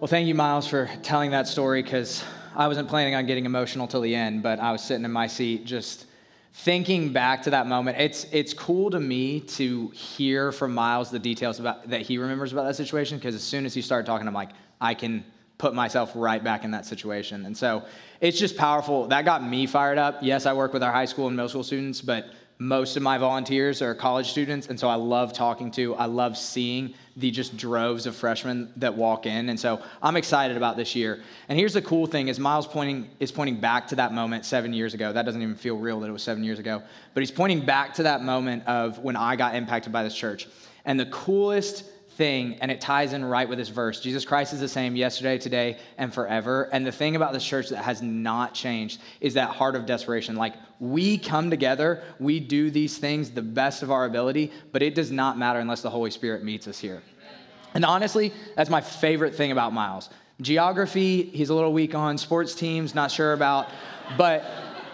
Well, thank you, Miles, for telling that story because I wasn't planning on getting emotional till the end, but I was sitting in my seat just thinking back to that moment. It's, it's cool to me to hear from Miles the details about, that he remembers about that situation because as soon as he started talking, I'm like, I can put myself right back in that situation. And so it's just powerful. That got me fired up. Yes, I work with our high school and middle school students, but most of my volunteers are college students and so i love talking to i love seeing the just droves of freshmen that walk in and so i'm excited about this year. And here's the cool thing is miles pointing is pointing back to that moment seven years ago that doesn't even feel real that it was seven years ago but he's pointing back to that moment of when i got impacted by this church. And the coolest thing, and it ties in right with this verse. Jesus Christ is the same yesterday, today, and forever. And the thing about this church that has not changed is that heart of desperation. Like, we come together, we do these things the best of our ability, but it does not matter unless the Holy Spirit meets us here. And honestly, that's my favorite thing about Miles. Geography, he's a little weak on, sports teams, not sure about. But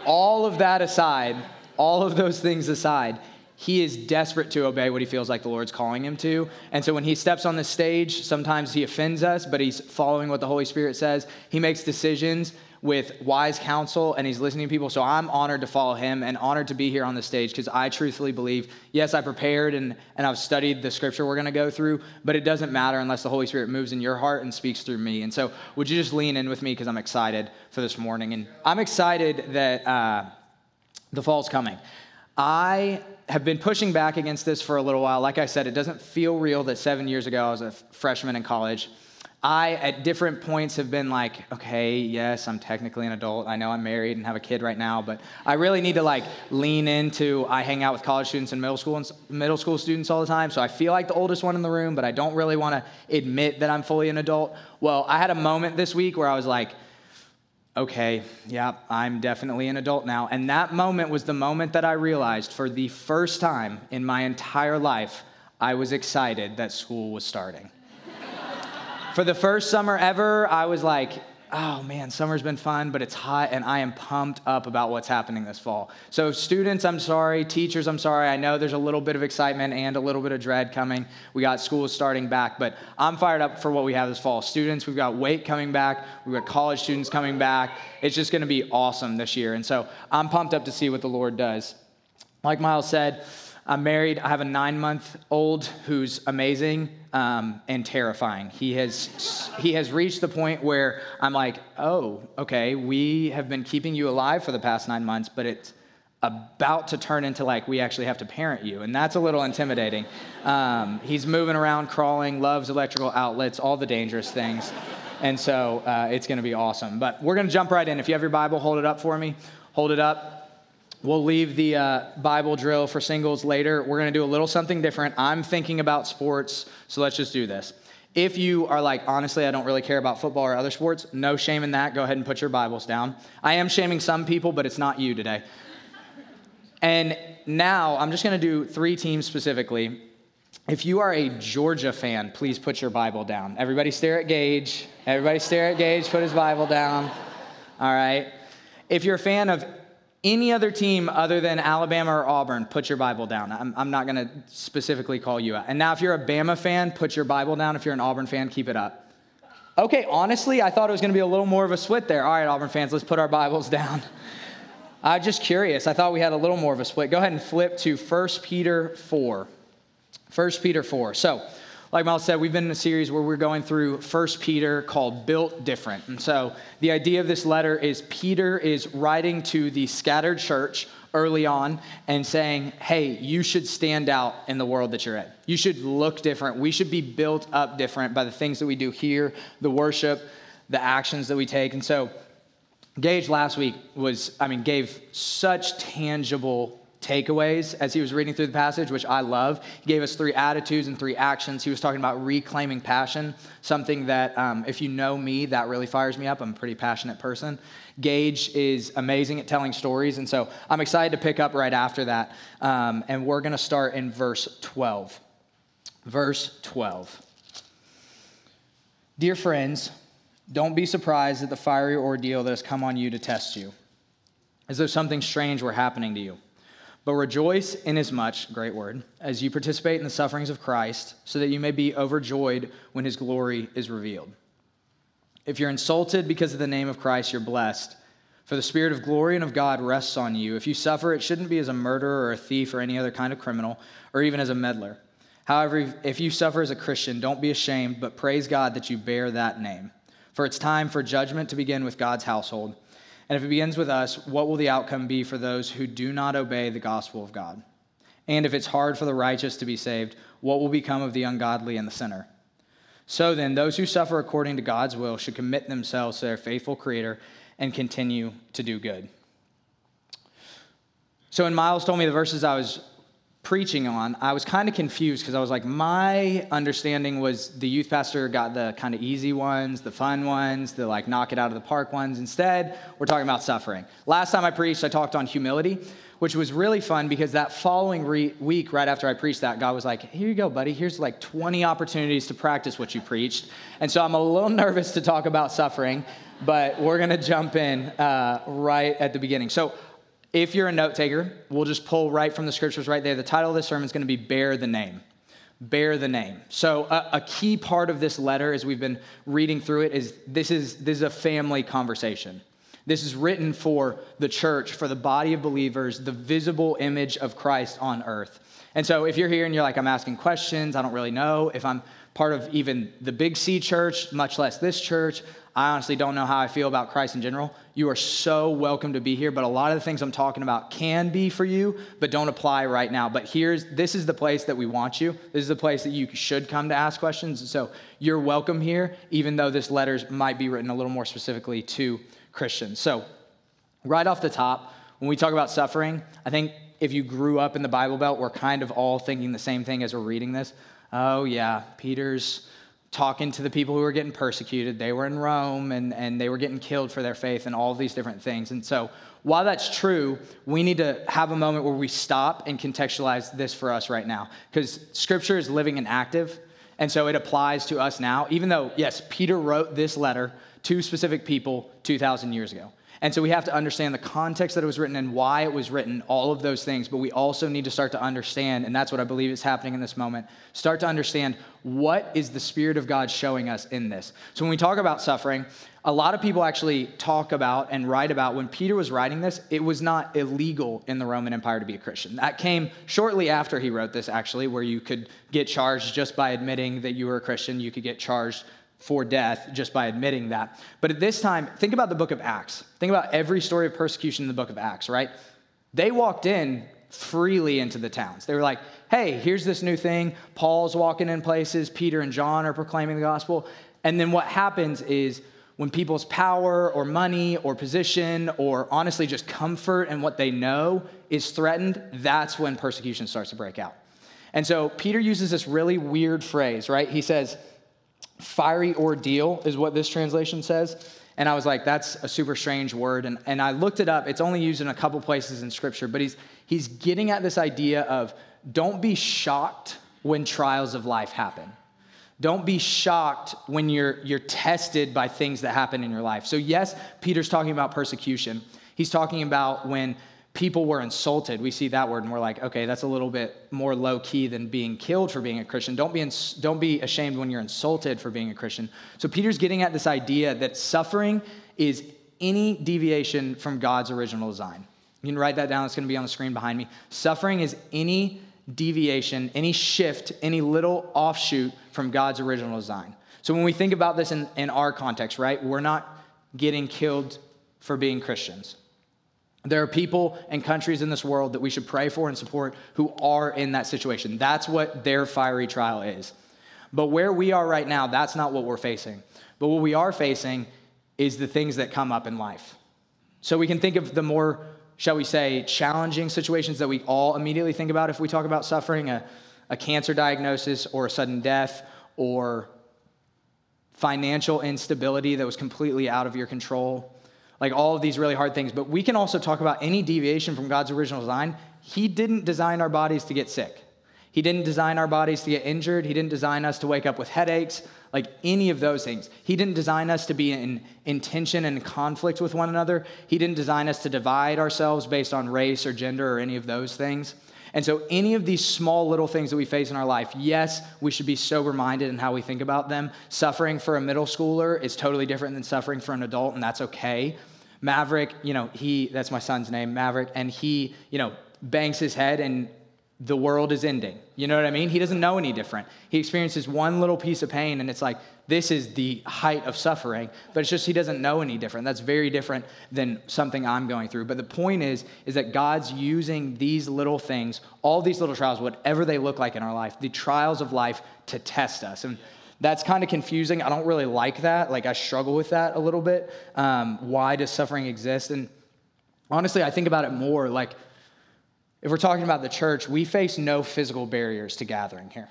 all of that aside, all of those things aside, he is desperate to obey what he feels like the Lord's calling him to. And so when he steps on the stage, sometimes he offends us, but he's following what the Holy Spirit says. He makes decisions with wise counsel and he's listening to people. So I'm honored to follow him and honored to be here on the stage because I truthfully believe, yes, I prepared and, and I've studied the scripture we're going to go through, but it doesn't matter unless the Holy Spirit moves in your heart and speaks through me. And so would you just lean in with me because I'm excited for this morning. And I'm excited that uh, the fall's coming. I have been pushing back against this for a little while. Like I said, it doesn't feel real that seven years ago I was a freshman in college. I, at different points, have been like, okay, yes, I'm technically an adult. I know I'm married and have a kid right now, but I really need to like lean into. I hang out with college students and middle school and middle school students all the time, so I feel like the oldest one in the room, but I don't really want to admit that I'm fully an adult. Well, I had a moment this week where I was like, okay, yeah, I'm definitely an adult now. And that moment was the moment that I realized for the first time in my entire life, I was excited that school was starting. for the first summer ever, I was like, oh man, summer's been fun, but it's hot, and I am pumped up about what's happening this fall. So, students, I'm sorry. Teachers, I'm sorry. I know there's a little bit of excitement and a little bit of dread coming. We got schools starting back, but I'm fired up for what we have this fall. Students, we've got Wake coming back, we've got college students coming back. It's just going to be awesome this year. And so, I'm pumped up to see what the Lord does. Like Miles said, I'm married. I have a nine month old who's amazing um, and terrifying. He has, he has reached the point where I'm like, oh, okay, we have been keeping you alive for the past nine months, but it's about to turn into like we actually have to parent you. And that's a little intimidating. Um, he's moving around, crawling, loves electrical outlets, all the dangerous things. And so uh, it's going to be awesome. But we're going to jump right in. If you have your Bible, hold it up for me. Hold it up. We'll leave the uh, Bible drill for singles later. We're going to do a little something different. I'm thinking about sports, so let's just do this. If you are like, honestly, I don't really care about football or other sports, no shame in that. Go ahead and put your Bibles down. I am shaming some people, but it's not you today. And now I'm just going to do three teams specifically. If you are a Georgia fan, please put your Bible down. Everybody stare at Gage. Everybody stare at Gage, put his Bible down. All right. If you're a fan of any other team other than Alabama or Auburn, put your Bible down. I'm, I'm not going to specifically call you out. And now, if you're a Bama fan, put your Bible down. If you're an Auburn fan, keep it up. Okay, honestly, I thought it was going to be a little more of a split there. All right, Auburn fans, let's put our Bibles down. I'm just curious. I thought we had a little more of a split. Go ahead and flip to 1 Peter 4. 1 Peter 4. So, like Miles said, we've been in a series where we're going through First Peter called Built Different. And so the idea of this letter is Peter is writing to the scattered church early on and saying, hey, you should stand out in the world that you're in. You should look different. We should be built up different by the things that we do here, the worship, the actions that we take. And so Gage last week was, I mean, gave such tangible takeaways as he was reading through the passage, which I love. He gave us three attitudes and three actions. He was talking about reclaiming passion, something that, um, if you know me, that really fires me up. I'm a pretty passionate person. Gage is amazing at telling stories, and so I'm excited to pick up right after that. Um, and we're going to start in verse 12. Verse 12. Dear friends, don't be surprised at the fiery ordeal that has come on you to test you, as though something strange were happening to you. But rejoice inasmuch, great word, as you participate in the sufferings of Christ, so that you may be overjoyed when his glory is revealed. If you're insulted because of the name of Christ, you're blessed. For the Spirit of glory and of God rests on you. If you suffer, it shouldn't be as a murderer or a thief or any other kind of criminal, or even as a meddler. However, if you suffer as a Christian, don't be ashamed, but praise God that you bear that name. For it's time for judgment to begin with God's household. And if it begins with us, what will the outcome be for those who do not obey the gospel of God? And if it's hard for the righteous to be saved, what will become of the ungodly and the sinner? So then, those who suffer according to God's will should commit themselves to their faithful Creator and continue to do good. So, when Miles told me the verses I was preaching on, I was kind of confused because I was like, my understanding was the youth pastor got the kind of easy ones, the fun ones, the like knock it out of the park ones. Instead, we're talking about suffering. Last time I preached, I talked on humility, which was really fun because that following re- week, right after I preached that, God was like, here you go, buddy. Here's like 20 opportunities to practice what you preached. And so I'm a little nervous to talk about suffering, but we're going to jump in uh, right at the beginning. So, if you're a note taker, we'll just pull right from the scriptures right there. The title of this sermon is going to be Bear the Name. Bear the name. So a, a, key part of this letter, as we've been reading through it, is this is this is a family conversation. This is written for the church, for the body of believers, the visible image of Christ on earth. And so if you're here and you're like, I'm asking questions, I don't really know if I'm part of even the Big C church, much less this church. I honestly don't know how I feel about Christ in general. You are so welcome to be here, but a lot of the things I'm talking about can be for you, but don't apply right now. But here's this is the place that we want you. This is the place that you should come to ask questions. So you're welcome here, even though this letter might be written a little more specifically to Christians. So, right off the top, when we talk about suffering, I think if you grew up in the Bible Belt, we're kind of all thinking the same thing as we're reading this. Oh, yeah, Peter's talking to the people who were getting persecuted. They were in Rome and, and they were getting killed for their faith and all these different things. And so, while that's true, we need to have a moment where we stop and contextualize this for us right now. Because scripture is living and active. And so it applies to us now, even though, yes, Peter wrote this letter to specific people 2,000 years ago. And so we have to understand the context that it was written and why it was written, all of those things. But we also need to start to understand, and that's what I believe is happening in this moment, start to understand what is the Spirit of God showing us in this. So when we talk about suffering, a lot of people actually talk about and write about when Peter was writing this, it was not illegal in the Roman Empire to be a Christian. That came shortly after he wrote this, actually, where you could get charged just by admitting that you were a Christian. You could get charged for death just by admitting that. But at this time, think about the book of Acts. Think about every story of persecution in the book of Acts, right? They walked in freely into the towns. They were like, hey, here's this new thing. Paul's walking in places, Peter and John are proclaiming the gospel. And then what happens is when people's power or money or position or honestly just comfort and what they know is threatened, that's when persecution starts to break out. And so Peter uses this really weird phrase, right? He says, Fiery ordeal is what this translation says. And I was like, that's a super strange word. And, and I looked it up. It's only used in a couple places in Scripture, but he's, he's getting at this idea of don't be shocked when trials of life happen. Don't be shocked when you're, you're tested by things that happen in your life. So, yes, Peter's talking about persecution. He's talking about when people were insulted. We see that word and we're like, okay, that's a little bit more low key than being killed for being a Christian. Don't be, ins- don't be ashamed when you're insulted for being a Christian. So Peter's getting at this idea that suffering is any deviation from God's original design. You can write that down, it's going to be on the screen behind me. Suffering is any deviation, any shift, any little offshoot from God's original design. So when we think about this in, in our context, right, we're not getting killed for being Christians. There are people and countries in this world that we should pray for and support who are in that situation. That's what their fiery trial is. But where we are right now, that's not what we're facing. But what we are facing is the things that come up in life. So we can think of the more, shall we say, challenging situations that we all immediately think about if we talk about suffering a, a cancer diagnosis or a sudden death or financial instability that was completely out of your control like all of these really hard things. But we can also talk about any deviation from God's original design. He didn't design our bodies to get sick. He didn't design our bodies to get injured. He didn't design us to wake up with headaches, like any of those things. He didn't design us to be in, in tension and conflict with one another. He didn't design us to divide ourselves based on race or gender or any of those things. And so, any of these small little things that we face in our life, yes, we should be sober minded in how we think about them. Suffering for a middle schooler is totally different than suffering for an adult, and that's okay. Maverick, you know, he, that's my son's name, Maverick, and he, you know, bangs his head and the world is ending. You know what I mean? He doesn't know any different. He experiences one little piece of pain and it's like, this is the height of suffering, but it's just he doesn't know any different. That's very different than something I'm going through. But the point is, is that God's using these little things, all these little trials, whatever they look like in our life, the trials of life to test us. And that's kind of confusing. I don't really like that. Like, I struggle with that a little bit. Um, why does suffering exist? And honestly, I think about it more like, if we're talking about the church, we face no physical barriers to gathering here.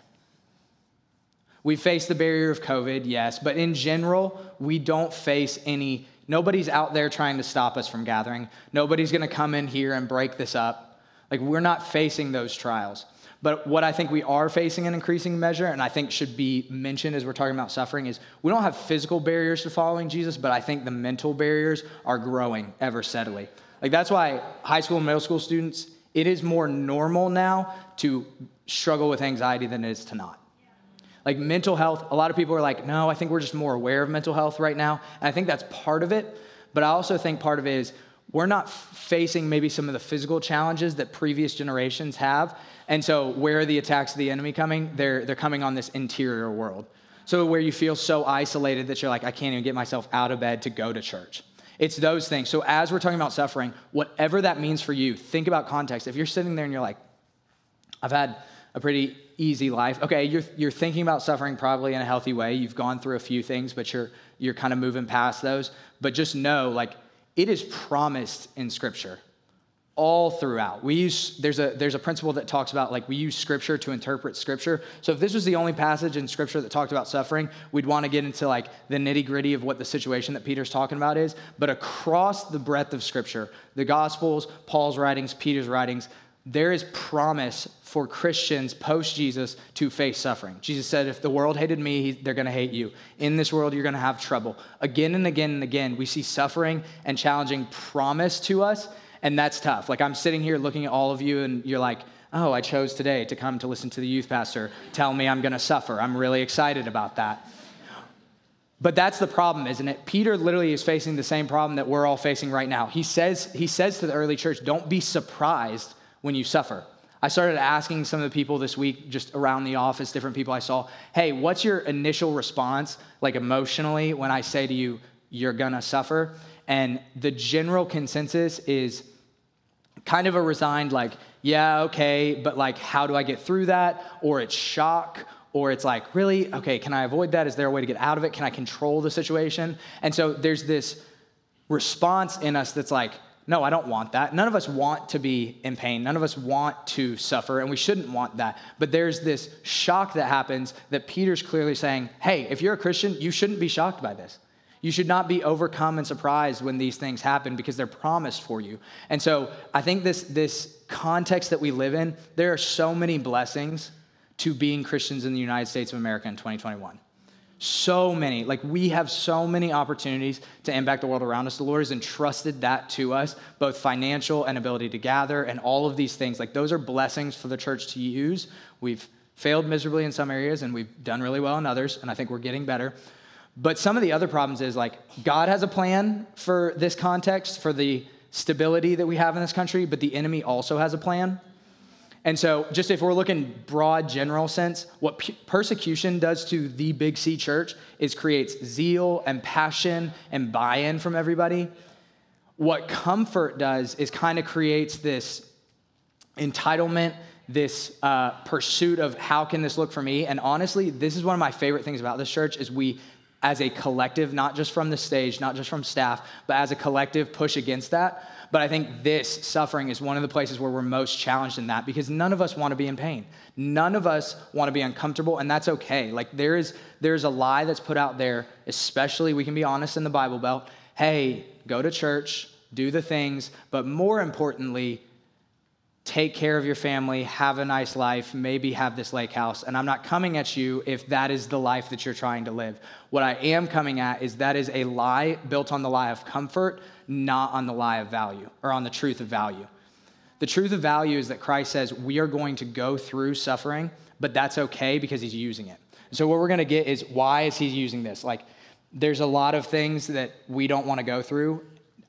We face the barrier of COVID, yes, but in general, we don't face any, nobody's out there trying to stop us from gathering. Nobody's gonna come in here and break this up. Like, we're not facing those trials. But what I think we are facing in increasing measure, and I think should be mentioned as we're talking about suffering, is we don't have physical barriers to following Jesus, but I think the mental barriers are growing ever steadily. Like, that's why high school and middle school students, it is more normal now to struggle with anxiety than it is to not. Like mental health, a lot of people are like, no, I think we're just more aware of mental health right now. And I think that's part of it. But I also think part of it is we're not facing maybe some of the physical challenges that previous generations have. And so, where are the attacks of the enemy coming? They're, they're coming on this interior world. So, where you feel so isolated that you're like, I can't even get myself out of bed to go to church. It's those things. So, as we're talking about suffering, whatever that means for you, think about context. If you're sitting there and you're like, I've had a pretty easy life, okay, you're, you're thinking about suffering probably in a healthy way. You've gone through a few things, but you're, you're kind of moving past those. But just know, like, it is promised in Scripture all throughout. We use there's a there's a principle that talks about like we use scripture to interpret scripture. So if this was the only passage in scripture that talked about suffering, we'd want to get into like the nitty-gritty of what the situation that Peter's talking about is, but across the breadth of scripture, the gospels, Paul's writings, Peter's writings, there is promise for Christians post Jesus to face suffering. Jesus said, If the world hated me, they're going to hate you. In this world, you're going to have trouble. Again and again and again, we see suffering and challenging promise to us and that's tough. Like I'm sitting here looking at all of you, and you're like, oh, I chose today to come to listen to the youth pastor tell me I'm going to suffer. I'm really excited about that. But that's the problem, isn't it? Peter literally is facing the same problem that we're all facing right now. He says, he says to the early church, don't be surprised when you suffer. I started asking some of the people this week, just around the office, different people I saw, hey, what's your initial response, like emotionally, when I say to you, you're gonna suffer? And the general consensus is, kind of a resigned, like, yeah, okay, but like, how do I get through that? Or it's shock, or it's like, really? Okay, can I avoid that? Is there a way to get out of it? Can I control the situation? And so there's this response in us that's like, no, I don't want that. None of us want to be in pain. None of us want to suffer, and we shouldn't want that. But there's this shock that happens that Peter's clearly saying, hey, if you're a Christian, you shouldn't be shocked by this. You should not be overcome and surprised when these things happen because they're promised for you. And so I think this, this context that we live in, there are so many blessings to being Christians in the United States of America in 2021. So many. Like we have so many opportunities to impact the world around us. The Lord has entrusted that to us, both financial and ability to gather and all of these things. Like those are blessings for the church to use. We've failed miserably in some areas and we've done really well in others, and I think we're getting better. But some of the other problems is like God has a plan for this context, for the stability that we have in this country, but the enemy also has a plan. And so, just if we're looking broad, general sense, what p- persecution does to the Big C church is creates zeal and passion and buy in from everybody. What comfort does is kind of creates this entitlement, this uh, pursuit of how can this look for me. And honestly, this is one of my favorite things about this church is we as a collective, not just from the stage, not just from staff, but as a collective push against that. But I think this suffering is one of the places where we're most challenged in that because none of us want to be in pain. None of us want to be uncomfortable, and that's okay. Like there is there's a lie that's put out there, especially we can be honest in the Bible Belt. Hey, go to church, do the things, but more importantly, take care of your family, have a nice life, maybe have this lake house. And I'm not coming at you if that is the life that you're trying to live. What I am coming at is that is a lie built on the lie of comfort, not on the lie of value or on the truth of value. The truth of value is that Christ says we are going to go through suffering, but that's okay because he's using it. So what we're going to get is why is he using this? Like there's a lot of things that we don't want to go through.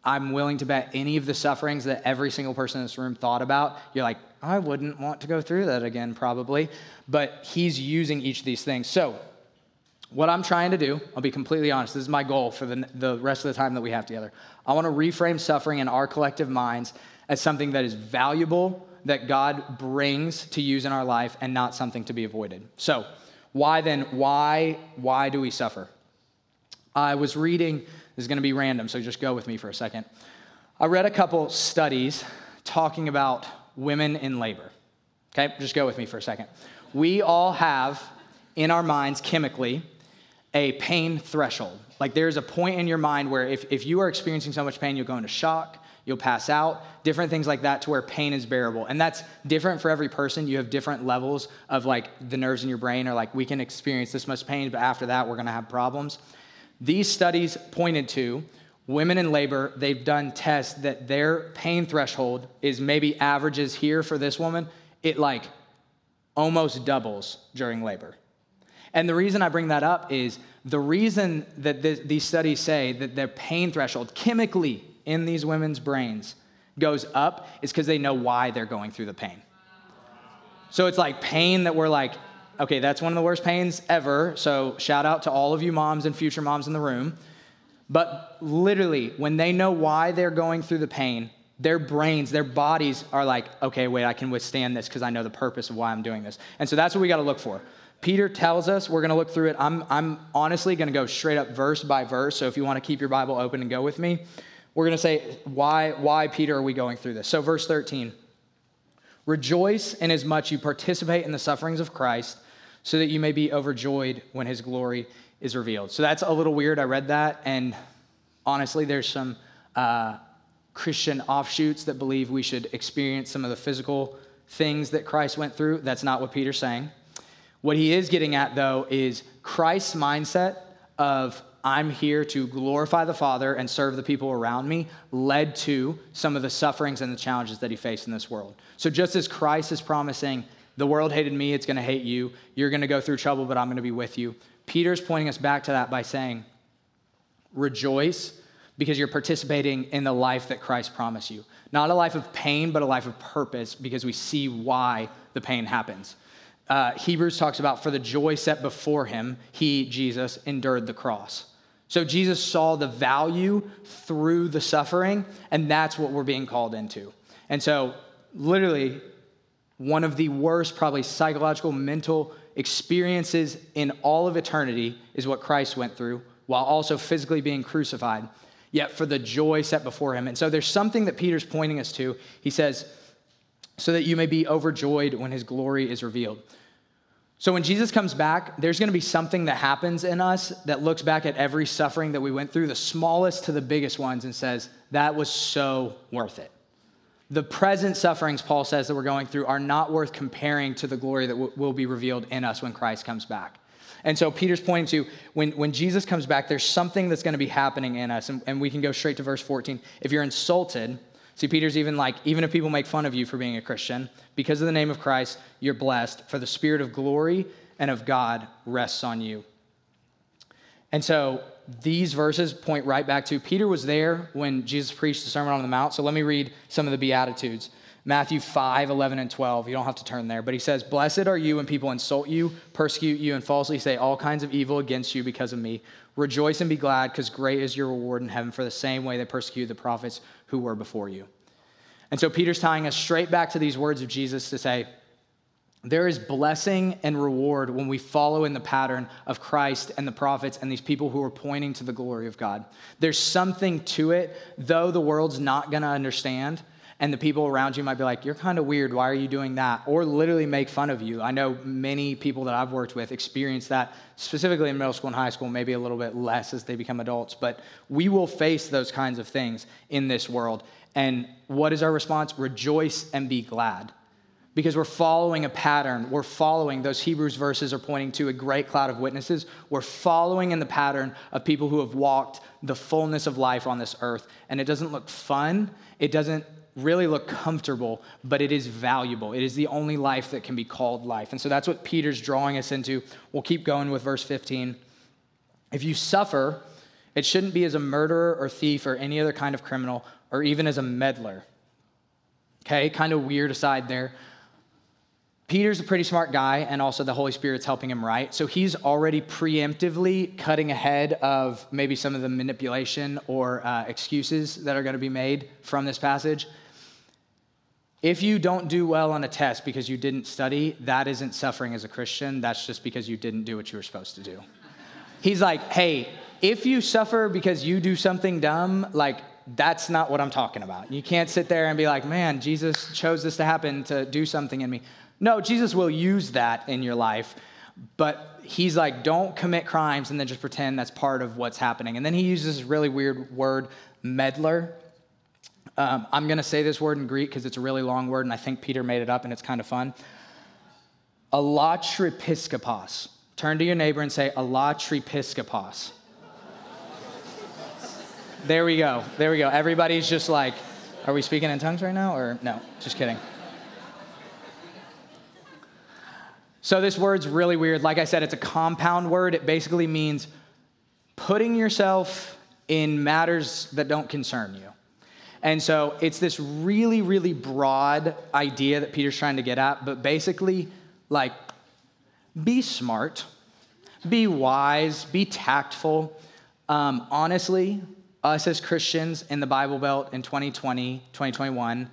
I'm willing to bet any of the sufferings that every single person in this room thought about, you're like, I wouldn't want to go through that again, probably. But he's using each of these things. So, what I'm trying to do, I'll be completely honest, this is my goal for the, the rest of the time that we have together. I want to reframe suffering in our collective minds as something that is valuable, that God brings to use in our life, and not something to be avoided. So, why then, why, why do we suffer? I was reading, this is going to be random, so just go with me for a second. I read a couple studies talking about women in labor. Okay, just go with me for a second. We all have in our minds chemically a pain threshold. Like there's a point in your mind where if, if you are experiencing so much pain, you'll go into shock, you'll pass out, different things like that to where pain is bearable. And that's different for every person. You have different levels of like the nerves in your brain are like, we can experience this much pain, but after that, we're gonna have problems. These studies pointed to women in labor, they've done tests that their pain threshold is maybe averages here for this woman, it like almost doubles during labor. And the reason I bring that up is the reason that these studies say that their pain threshold chemically in these women's brains goes up is because they know why they're going through the pain. So it's like pain that we're like, okay, that's one of the worst pains ever. So shout out to all of you moms and future moms in the room. But literally, when they know why they're going through the pain, their brains, their bodies are like, okay, wait, I can withstand this because I know the purpose of why I'm doing this. And so that's what we got to look for. Peter tells us, we're going to look through it. I'm, I'm honestly going to go straight up verse by verse. So if you want to keep your Bible open and go with me, we're going to say, why, why, Peter, are we going through this? So, verse 13 Rejoice in as much you participate in the sufferings of Christ, so that you may be overjoyed when his glory is revealed. So that's a little weird. I read that, and honestly, there's some uh, Christian offshoots that believe we should experience some of the physical things that Christ went through. That's not what Peter's saying. What he is getting at, though, is Christ's mindset of I'm here to glorify the Father and serve the people around me led to some of the sufferings and the challenges that he faced in this world. So, just as Christ is promising, the world hated me, it's going to hate you, you're going to go through trouble, but I'm going to be with you. Peter's pointing us back to that by saying, Rejoice because you're participating in the life that Christ promised you. Not a life of pain, but a life of purpose because we see why the pain happens. Uh, Hebrews talks about for the joy set before him, he, Jesus, endured the cross. So Jesus saw the value through the suffering, and that's what we're being called into. And so, literally, one of the worst, probably psychological, mental experiences in all of eternity is what Christ went through while also physically being crucified, yet for the joy set before him. And so there's something that Peter's pointing us to. He says, so that you may be overjoyed when his glory is revealed. So when Jesus comes back, there's going to be something that happens in us that looks back at every suffering that we went through, the smallest to the biggest ones, and says, that was so worth it. The present sufferings, Paul says, that we're going through are not worth comparing to the glory that w- will be revealed in us when Christ comes back. And so Peter's pointing to when, when Jesus comes back, there's something that's going to be happening in us. And, and we can go straight to verse 14. If you're insulted, see, Peter's even like, even if people make fun of you for being a Christian, because of the name of Christ, you're blessed, for the spirit of glory and of God rests on you. And so these verses point right back to Peter was there when Jesus preached the Sermon on the Mount. So let me read some of the Beatitudes. Matthew 5, 11, and 12. You don't have to turn there, but he says, Blessed are you when people insult you, persecute you, and falsely say all kinds of evil against you because of me. Rejoice and be glad, because great is your reward in heaven for the same way they persecuted the prophets who were before you. And so Peter's tying us straight back to these words of Jesus to say, there is blessing and reward when we follow in the pattern of Christ and the prophets and these people who are pointing to the glory of God. There's something to it, though the world's not going to understand. And the people around you might be like, You're kind of weird. Why are you doing that? Or literally make fun of you. I know many people that I've worked with experience that, specifically in middle school and high school, maybe a little bit less as they become adults. But we will face those kinds of things in this world. And what is our response? Rejoice and be glad because we're following a pattern. We're following, those Hebrews verses are pointing to a great cloud of witnesses. We're following in the pattern of people who have walked the fullness of life on this earth. And it doesn't look fun, it doesn't really look comfortable, but it is valuable. It is the only life that can be called life. And so that's what Peter's drawing us into. We'll keep going with verse 15. If you suffer, it shouldn't be as a murderer or thief or any other kind of criminal or even as a meddler. Okay, kind of weird aside there. Peter's a pretty smart guy, and also the Holy Spirit's helping him write. So he's already preemptively cutting ahead of maybe some of the manipulation or uh, excuses that are going to be made from this passage. If you don't do well on a test because you didn't study, that isn't suffering as a Christian. That's just because you didn't do what you were supposed to do. He's like, hey, if you suffer because you do something dumb, like, that's not what I'm talking about. You can't sit there and be like, man, Jesus chose this to happen to do something in me. No, Jesus will use that in your life, but he's like, don't commit crimes and then just pretend that's part of what's happening. And then he uses this really weird word, meddler. Um, I'm going to say this word in Greek because it's a really long word, and I think Peter made it up, and it's kind of fun. allotriepiskopos. Turn to your neighbor and say, allotriepiskopos. there we go. There we go. Everybody's just like, are we speaking in tongues right now? Or no, just kidding. So, this word's really weird. Like I said, it's a compound word. It basically means putting yourself in matters that don't concern you. And so, it's this really, really broad idea that Peter's trying to get at, but basically, like, be smart, be wise, be tactful. Um, honestly, us as Christians in the Bible Belt in 2020, 2021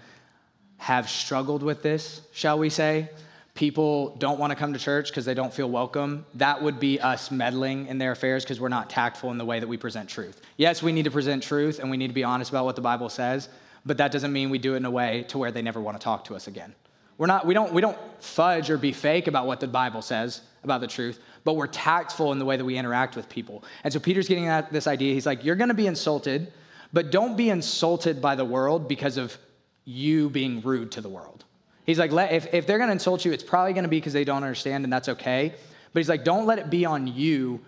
have struggled with this, shall we say people don't want to come to church because they don't feel welcome, that would be us meddling in their affairs because we're not tactful in the way that we present truth. Yes, we need to present truth and we need to be honest about what the Bible says, but that doesn't mean we do it in a way to where they never want to talk to us again. We're not, we, don't, we don't fudge or be fake about what the Bible says about the truth, but we're tactful in the way that we interact with people. And so Peter's getting at this idea. He's like, You're going to be insulted, but don't be insulted by the world because of you being rude to the world. He's like, if, if they're going to insult you, it's probably going to be because they don't understand, and that's okay. But he's like, don't let it be on you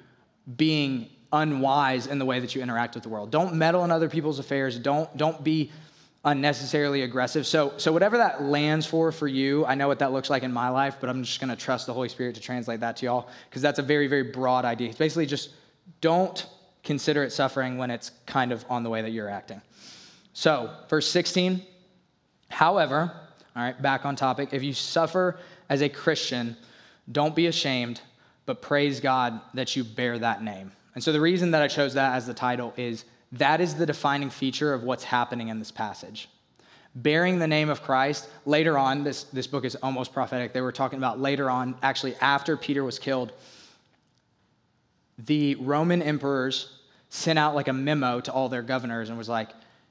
being unwise in the way that you interact with the world. Don't meddle in other people's affairs. Don't, don't be unnecessarily aggressive. So, so whatever that lands for for you, I know what that looks like in my life, but I'm just going to trust the Holy Spirit to translate that to y'all because that's a very, very broad idea. It's basically just don't consider it suffering when it's kind of on the way that you're acting. So, verse 16, however, all right, back on topic. If you suffer as a Christian, don't be ashamed, but praise God that you bear that name. And so the reason that I chose that as the title is that is the defining feature of what's happening in this passage. Bearing the name of Christ, later on, this, this book is almost prophetic. They were talking about later on, actually, after Peter was killed, the Roman emperors sent out like a memo to all their governors and was like,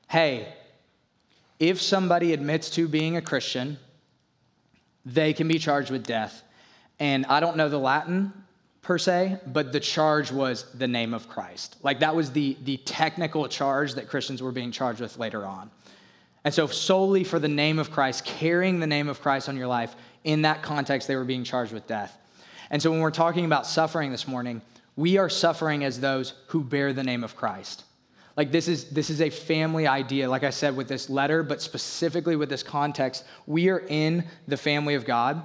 hey, if somebody admits to being a Christian, they can be charged with death. And I don't know the Latin per se, but the charge was the name of Christ. Like that was the, the technical charge that Christians were being charged with later on. And so, solely for the name of Christ, carrying the name of Christ on your life, in that context, they were being charged with death. And so, when we're talking about suffering this morning, we are suffering as those who bear the name of Christ. Like this is this is a family idea, like I said with this letter, but specifically with this context, we are in the family of God.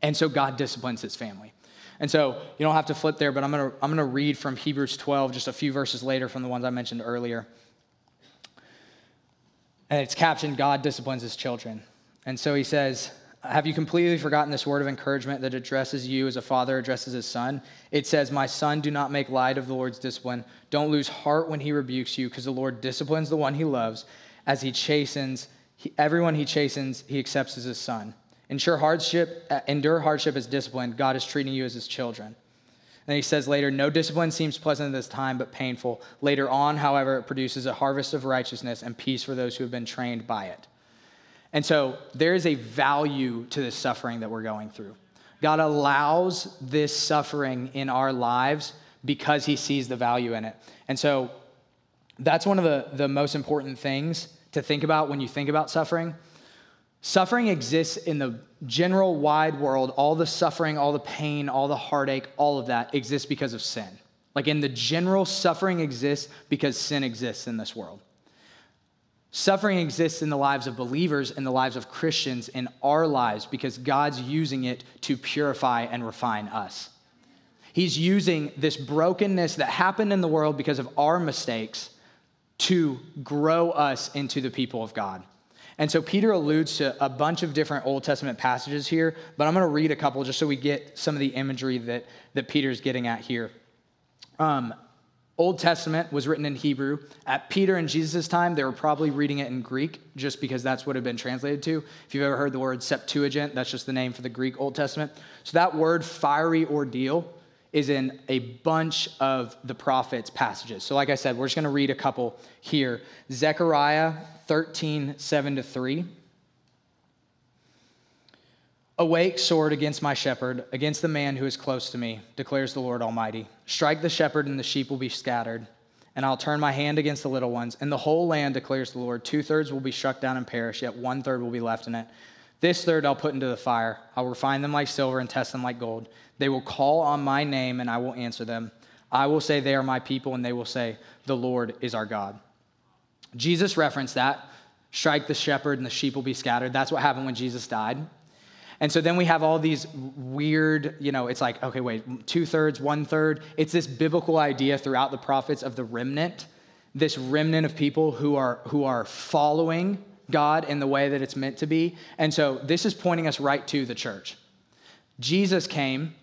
And so God disciplines his family. And so you don't have to flip there, but I'm gonna I'm gonna read from Hebrews 12, just a few verses later from the ones I mentioned earlier. And it's captioned God disciplines his children. And so he says, have you completely forgotten this word of encouragement that addresses you as a father addresses his son? It says, My son, do not make light of the Lord's discipline. Don't lose heart when he rebukes you, because the Lord disciplines the one he loves. As he chastens, he, everyone he chastens, he accepts as his son. Ensure hardship, uh, endure hardship as discipline. God is treating you as his children. And he says later, No discipline seems pleasant at this time, but painful. Later on, however, it produces a harvest of righteousness and peace for those who have been trained by it. And so there is a value to this suffering that we're going through. God allows this suffering in our lives because he sees the value in it. And so that's one of the, the most important things to think about when you think about suffering. Suffering exists in the general wide world. All the suffering, all the pain, all the heartache, all of that exists because of sin. Like in the general, suffering exists because sin exists in this world. Suffering exists in the lives of believers, in the lives of Christians, in our lives, because God's using it to purify and refine us. He's using this brokenness that happened in the world because of our mistakes to grow us into the people of God. And so Peter alludes to a bunch of different Old Testament passages here, but I'm going to read a couple just so we get some of the imagery that, that Peter's getting at here. Um, Old Testament was written in Hebrew. At Peter and Jesus' time, they were probably reading it in Greek just because that's what it had been translated to. If you've ever heard the word Septuagint, that's just the name for the Greek Old Testament. So that word, fiery ordeal, is in a bunch of the prophets' passages. So, like I said, we're just going to read a couple here. Zechariah 13, 7 to 3. Awake, sword, against my shepherd, against the man who is close to me, declares the Lord Almighty. Strike the shepherd, and the sheep will be scattered. And I'll turn my hand against the little ones. And the whole land, declares the Lord, two thirds will be struck down and perish, yet one third will be left in it. This third I'll put into the fire. I'll refine them like silver and test them like gold. They will call on my name, and I will answer them. I will say, They are my people, and they will say, The Lord is our God. Jesus referenced that strike the shepherd, and the sheep will be scattered. That's what happened when Jesus died. And so then we have all these weird, you know, it's like, okay, wait, two thirds, one third. It's this biblical idea throughout the prophets of the remnant, this remnant of people who are, who are following God in the way that it's meant to be. And so this is pointing us right to the church. Jesus came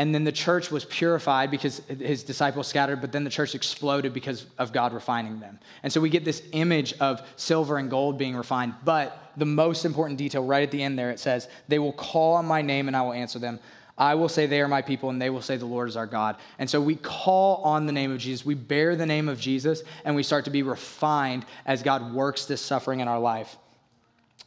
and then the church was purified because his disciples scattered, but then the church exploded because of God refining them. And so we get this image of silver and gold being refined. But the most important detail right at the end there, it says, They will call on my name and I will answer them. I will say they are my people, and they will say the Lord is our God. And so we call on the name of Jesus. We bear the name of Jesus, and we start to be refined as God works this suffering in our life.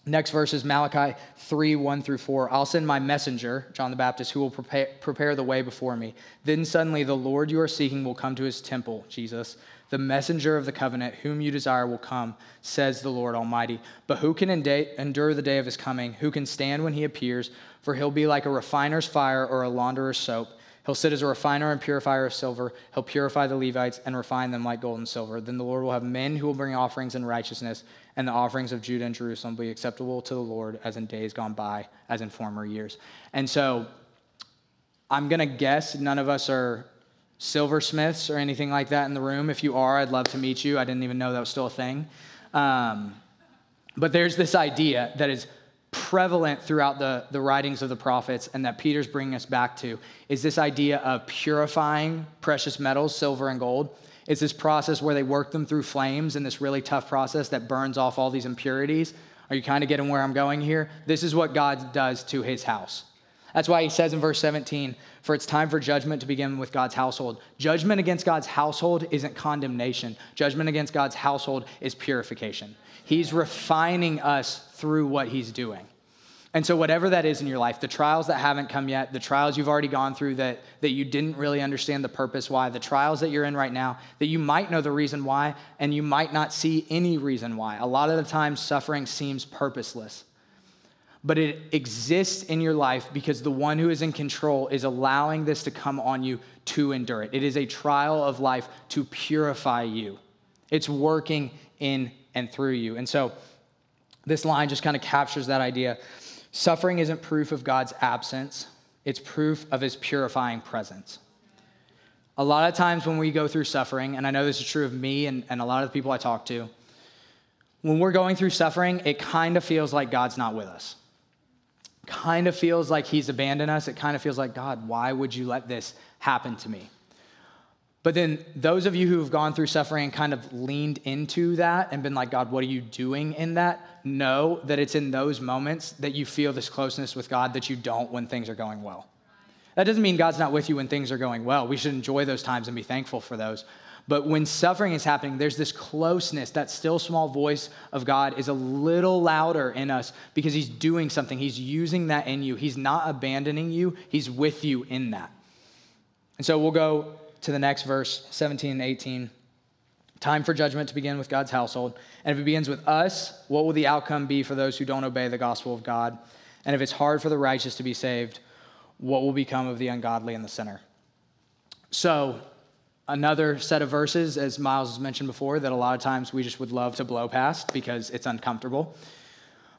Next verse is Malachi 3 1 through 4. I'll send my messenger, John the Baptist, who will prepare, prepare the way before me. Then suddenly the Lord you are seeking will come to his temple, Jesus. The messenger of the covenant, whom you desire, will come, says the Lord Almighty. But who can endure the day of his coming? Who can stand when he appears? For he'll be like a refiner's fire or a launderer's soap. He'll sit as a refiner and purifier of silver. He'll purify the Levites and refine them like gold and silver. Then the Lord will have men who will bring offerings in righteousness, and the offerings of Judah and Jerusalem will be acceptable to the Lord as in days gone by, as in former years. And so I'm going to guess none of us are silversmiths or anything like that in the room. If you are, I'd love to meet you. I didn't even know that was still a thing. Um, but there's this idea that is prevalent throughout the, the writings of the prophets and that Peter's bringing us back to is this idea of purifying precious metals, silver and gold. It's this process where they work them through flames in this really tough process that burns off all these impurities. Are you kind of getting where I'm going here? This is what God does to his house. That's why he says in verse 17, for it's time for judgment to begin with God's household. Judgment against God's household isn't condemnation, judgment against God's household is purification. He's refining us through what He's doing. And so, whatever that is in your life, the trials that haven't come yet, the trials you've already gone through that, that you didn't really understand the purpose why, the trials that you're in right now, that you might know the reason why, and you might not see any reason why. A lot of the time, suffering seems purposeless. But it exists in your life because the one who is in control is allowing this to come on you to endure it. It is a trial of life to purify you, it's working in and through you. And so this line just kind of captures that idea. Suffering isn't proof of God's absence, it's proof of his purifying presence. A lot of times when we go through suffering, and I know this is true of me and, and a lot of the people I talk to, when we're going through suffering, it kind of feels like God's not with us. Kind of feels like he's abandoned us. It kind of feels like, God, why would you let this happen to me? But then those of you who have gone through suffering and kind of leaned into that and been like, God, what are you doing in that? Know that it's in those moments that you feel this closeness with God that you don't when things are going well. That doesn't mean God's not with you when things are going well. We should enjoy those times and be thankful for those. But when suffering is happening, there's this closeness. That still small voice of God is a little louder in us because He's doing something. He's using that in you. He's not abandoning you, He's with you in that. And so we'll go to the next verse, 17 and 18. Time for judgment to begin with God's household. And if it begins with us, what will the outcome be for those who don't obey the gospel of God? And if it's hard for the righteous to be saved, what will become of the ungodly and the sinner? So, another set of verses, as Miles has mentioned before, that a lot of times we just would love to blow past because it's uncomfortable.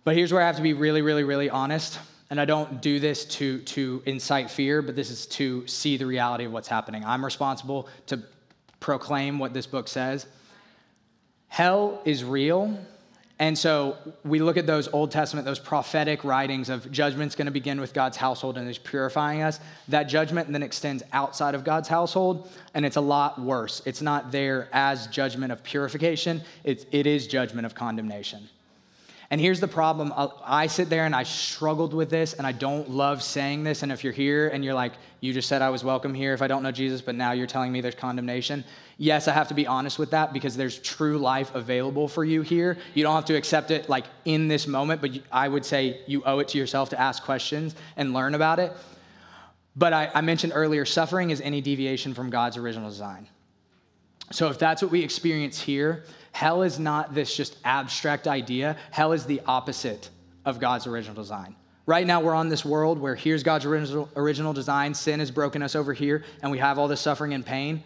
But here's where I have to be really, really, really honest. And I don't do this to, to incite fear, but this is to see the reality of what's happening. I'm responsible to proclaim what this book says. Hell is real, and so we look at those Old Testament, those prophetic writings of judgment's going to begin with God's household and is purifying us. That judgment then extends outside of God's household, and it's a lot worse. It's not there as judgment of purification, it's, it is judgment of condemnation. And here's the problem I sit there and I struggled with this, and I don't love saying this. And if you're here and you're like, you just said I was welcome here if I don't know Jesus, but now you're telling me there's condemnation, yes, I have to be honest with that because there's true life available for you here. You don't have to accept it like in this moment, but I would say you owe it to yourself to ask questions and learn about it. But I, I mentioned earlier, suffering is any deviation from God's original design. So if that's what we experience here, hell is not this just abstract idea. Hell is the opposite of God's original design. Right now, we're on this world where here's God's original, original design. Sin has broken us over here, and we have all this suffering and pain.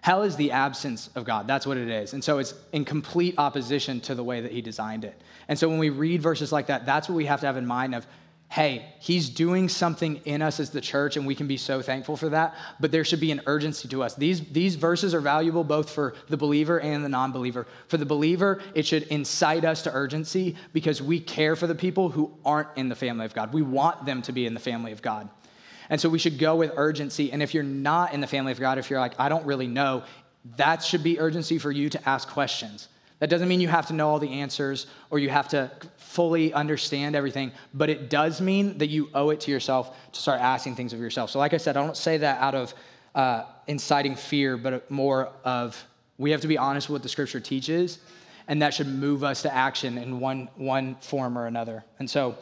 Hell is the absence of God. That's what it is. And so it's in complete opposition to the way that He designed it. And so when we read verses like that, that's what we have to have in mind of, hey, He's doing something in us as the church, and we can be so thankful for that. But there should be an urgency to us. These, these verses are valuable both for the believer and the non believer. For the believer, it should incite us to urgency because we care for the people who aren't in the family of God. We want them to be in the family of God. And so we should go with urgency. And if you're not in the family of God, if you're like, I don't really know, that should be urgency for you to ask questions. That doesn't mean you have to know all the answers or you have to fully understand everything, but it does mean that you owe it to yourself to start asking things of yourself. So, like I said, I don't say that out of uh, inciting fear, but more of we have to be honest with what the scripture teaches, and that should move us to action in one, one form or another. And so,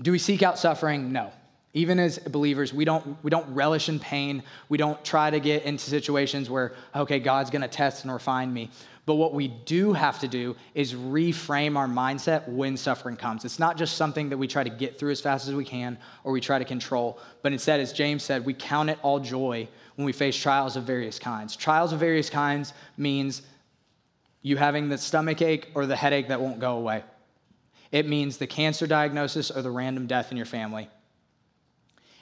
do we seek out suffering? No. Even as believers, we don't, we don't relish in pain. We don't try to get into situations where, okay, God's going to test and refine me. But what we do have to do is reframe our mindset when suffering comes. It's not just something that we try to get through as fast as we can or we try to control, but instead, as James said, we count it all joy when we face trials of various kinds. Trials of various kinds means you having the stomach ache or the headache that won't go away. It means the cancer diagnosis or the random death in your family.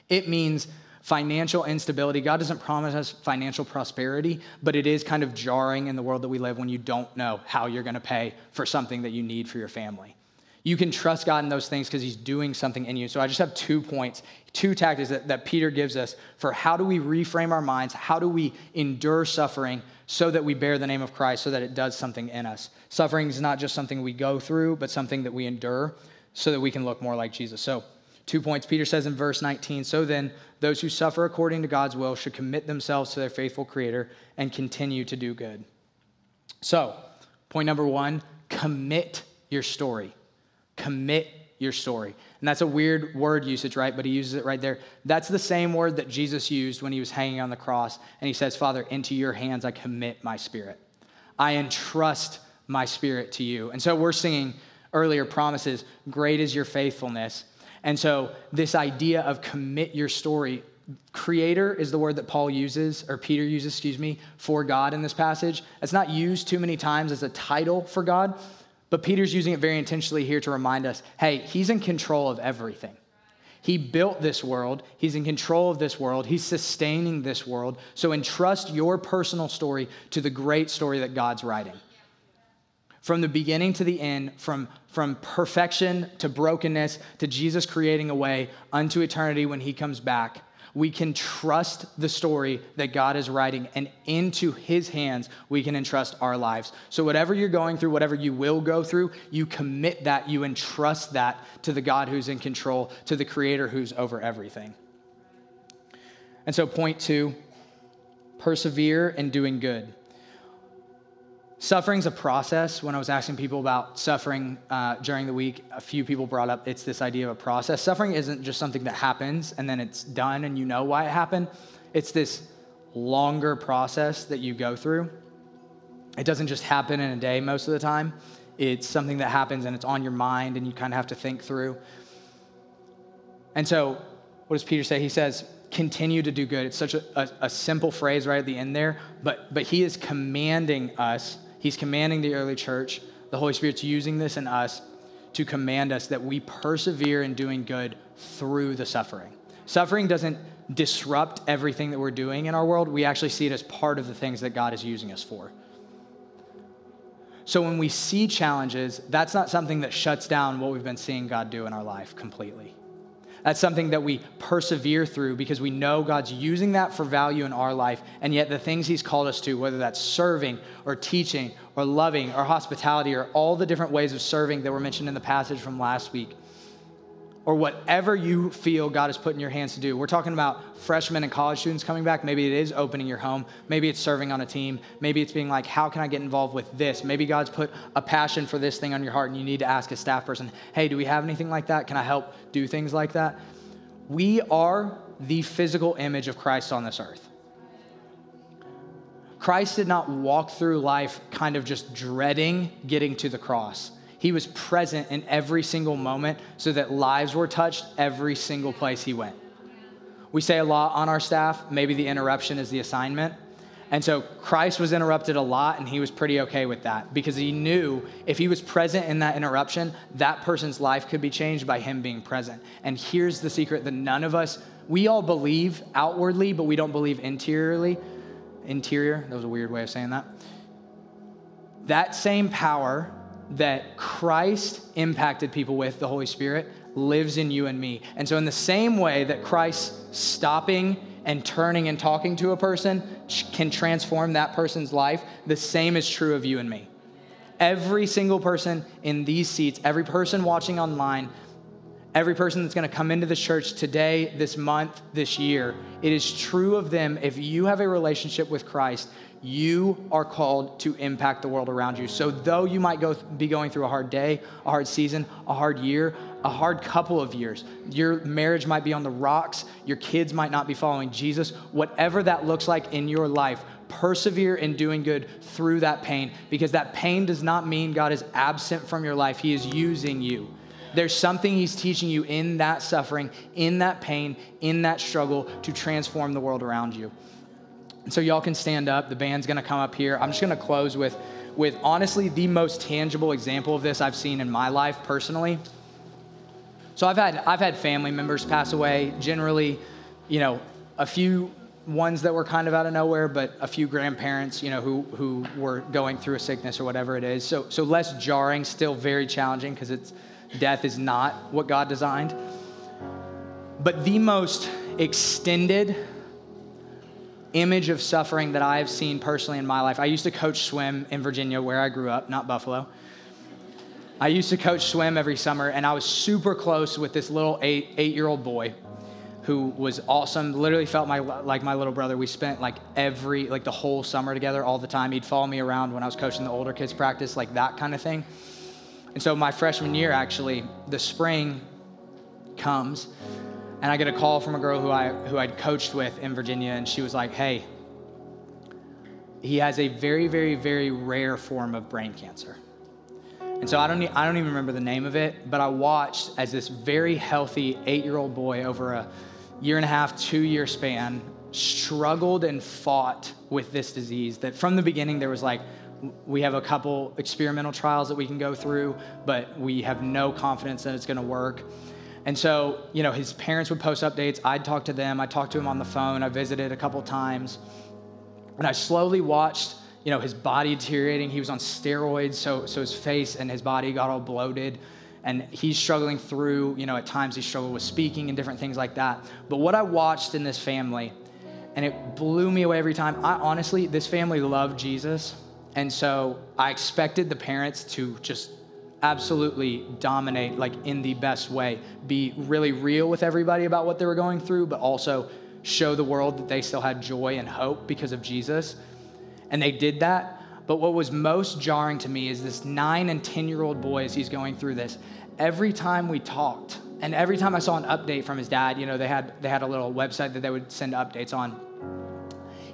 It means financial instability. God doesn't promise us financial prosperity, but it is kind of jarring in the world that we live when you don't know how you're going to pay for something that you need for your family. You can trust God in those things because He's doing something in you. So I just have two points, two tactics that, that Peter gives us for how do we reframe our minds? How do we endure suffering so that we bear the name of Christ, so that it does something in us? Suffering is not just something we go through, but something that we endure so that we can look more like Jesus. So Two points. Peter says in verse 19 So then, those who suffer according to God's will should commit themselves to their faithful Creator and continue to do good. So, point number one commit your story. Commit your story. And that's a weird word usage, right? But he uses it right there. That's the same word that Jesus used when he was hanging on the cross. And he says, Father, into your hands I commit my spirit. I entrust my spirit to you. And so we're singing earlier promises, great is your faithfulness. And so, this idea of commit your story, creator is the word that Paul uses, or Peter uses, excuse me, for God in this passage. It's not used too many times as a title for God, but Peter's using it very intentionally here to remind us hey, he's in control of everything. He built this world. He's in control of this world. He's sustaining this world. So entrust your personal story to the great story that God's writing from the beginning to the end, from, from perfection to brokenness to Jesus creating a way unto eternity when he comes back, we can trust the story that God is writing, and into his hands we can entrust our lives. So, whatever you're going through, whatever you will go through, you commit that, you entrust that to the God who's in control, to the creator who's over everything. And so, point two persevere in doing good. Suffering's a process. When I was asking people about suffering uh, during the week, a few people brought up it's this idea of a process. Suffering isn't just something that happens and then it's done and you know why it happened. It's this longer process that you go through. It doesn't just happen in a day most of the time. It's something that happens and it's on your mind and you kind of have to think through. And so, what does Peter say? He says, continue to do good. It's such a, a, a, simple phrase right at the end there, but, but he is commanding us, he's commanding the early church, the Holy Spirit's using this in us to command us that we persevere in doing good through the suffering. Suffering doesn't disrupt everything that we're doing in our world, we actually see it as part of the things that God is using us for. So when we see challenges, that's not something that shuts down what we've been seeing God do in our life completely. That's something that we persevere through because we know God's using that for value in our life. And yet, the things He's called us to, whether that's serving or teaching or loving or hospitality or all the different ways of serving that were mentioned in the passage from last week, or whatever you feel God has put in your hands to do. We're talking about freshmen and college students coming back. Maybe it is opening your home. Maybe it's serving on a team. Maybe it's being like, how can I get involved with this? Maybe God's put a passion for this thing on your heart and you need to ask a staff person, hey, do we have anything like that? Can I help do things like that? We are the physical image of Christ on this earth. Christ did not walk through life kind of just dreading getting to the cross. He was present in every single moment so that lives were touched every single place he went. We say a lot on our staff, maybe the interruption is the assignment. And so Christ was interrupted a lot, and he was pretty okay with that because he knew if he was present in that interruption, that person's life could be changed by him being present. And here's the secret that none of us, we all believe outwardly, but we don't believe interiorly. Interior, that was a weird way of saying that. That same power that Christ impacted people with, the Holy Spirit, lives in you and me. And so, in the same way that Christ stopping and turning and talking to a person can transform that person's life, the same is true of you and me. Every single person in these seats, every person watching online, every person that's going to come into the church today, this month, this year, it is true of them. If you have a relationship with Christ, you are called to impact the world around you. So, though you might go, be going through a hard day, a hard season, a hard year, a hard couple of years, your marriage might be on the rocks, your kids might not be following Jesus, whatever that looks like in your life, persevere in doing good through that pain because that pain does not mean God is absent from your life. He is using you. There's something He's teaching you in that suffering, in that pain, in that struggle to transform the world around you. And So y'all can stand up. The band's going to come up here. I'm just going to close with with honestly the most tangible example of this I've seen in my life personally. So I've had I've had family members pass away, generally, you know, a few ones that were kind of out of nowhere, but a few grandparents, you know, who who were going through a sickness or whatever it is. So so less jarring, still very challenging because it's death is not what God designed. But the most extended image of suffering that I have seen personally in my life. I used to coach swim in Virginia, where I grew up, not Buffalo. I used to coach swim every summer, and I was super close with this little eight eight year old boy who was awesome. Literally felt my like my little brother. We spent like every like the whole summer together all the time. He'd follow me around when I was coaching the older kids practice, like that kind of thing. And so my freshman year, actually, the spring comes and I get a call from a girl who I who I'd coached with in Virginia, and she was like, "Hey, he has a very, very, very rare form of brain cancer." And so I don't I don't even remember the name of it, but I watched as this very healthy eight-year-old boy over a year and a half, two-year span struggled and fought with this disease. That from the beginning there was like we have a couple experimental trials that we can go through, but we have no confidence that it's going to work. And so, you know, his parents would post updates. I'd talk to them. I talked to him on the phone. I visited a couple times. And I slowly watched, you know, his body deteriorating. He was on steroids, so, so his face and his body got all bloated. And he's struggling through, you know, at times he struggled with speaking and different things like that. But what I watched in this family, and it blew me away every time, I honestly, this family loved Jesus. And so I expected the parents to just absolutely dominate like in the best way be really real with everybody about what they were going through but also show the world that they still had joy and hope because of jesus. And they did that. But what was most jarring to me is this nine and ten year old boy as he's going through this. Every time we talked and every time i saw an update from his dad you know they had they had a little website that they would send updates on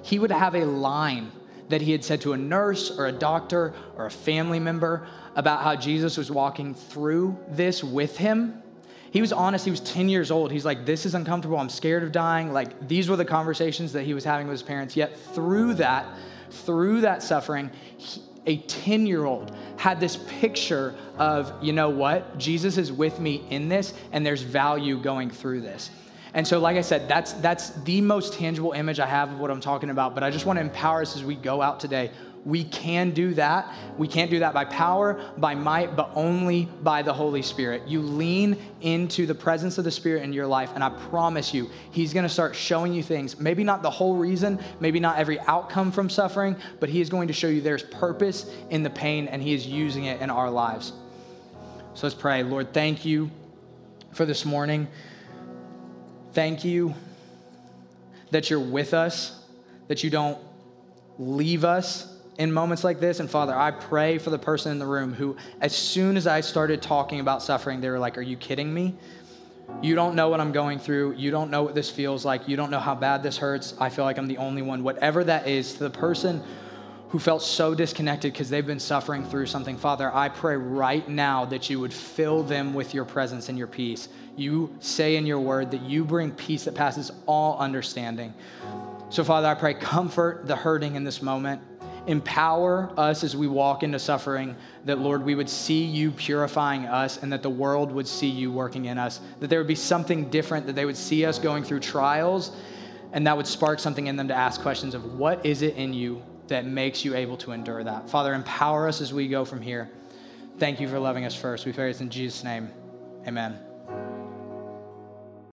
he would have a line that he had said to a nurse or a doctor or a family member about how Jesus was walking through this with him. He was honest. He was 10 years old. He's like, This is uncomfortable. I'm scared of dying. Like, these were the conversations that he was having with his parents. Yet, through that, through that suffering, he, a 10 year old had this picture of, you know what? Jesus is with me in this, and there's value going through this. And so, like I said, that's, that's the most tangible image I have of what I'm talking about. But I just want to empower us as we go out today we can do that. We can't do that by power, by might, but only by the Holy Spirit. You lean into the presence of the Spirit in your life, and I promise you, He's gonna start showing you things. Maybe not the whole reason, maybe not every outcome from suffering, but He is going to show you there's purpose in the pain, and He is using it in our lives. So let's pray. Lord, thank you for this morning. Thank you that you're with us, that you don't leave us in moments like this. And Father, I pray for the person in the room who, as soon as I started talking about suffering, they were like, Are you kidding me? You don't know what I'm going through. You don't know what this feels like. You don't know how bad this hurts. I feel like I'm the only one. Whatever that is, to the person who felt so disconnected because they've been suffering through something, Father, I pray right now that you would fill them with your presence and your peace. You say in your word that you bring peace that passes all understanding. So, Father, I pray comfort the hurting in this moment empower us as we walk into suffering, that, Lord, we would see you purifying us and that the world would see you working in us, that there would be something different, that they would see us going through trials, and that would spark something in them to ask questions of what is it in you that makes you able to endure that. Father, empower us as we go from here. Thank you for loving us first. We pray this in Jesus' name. Amen.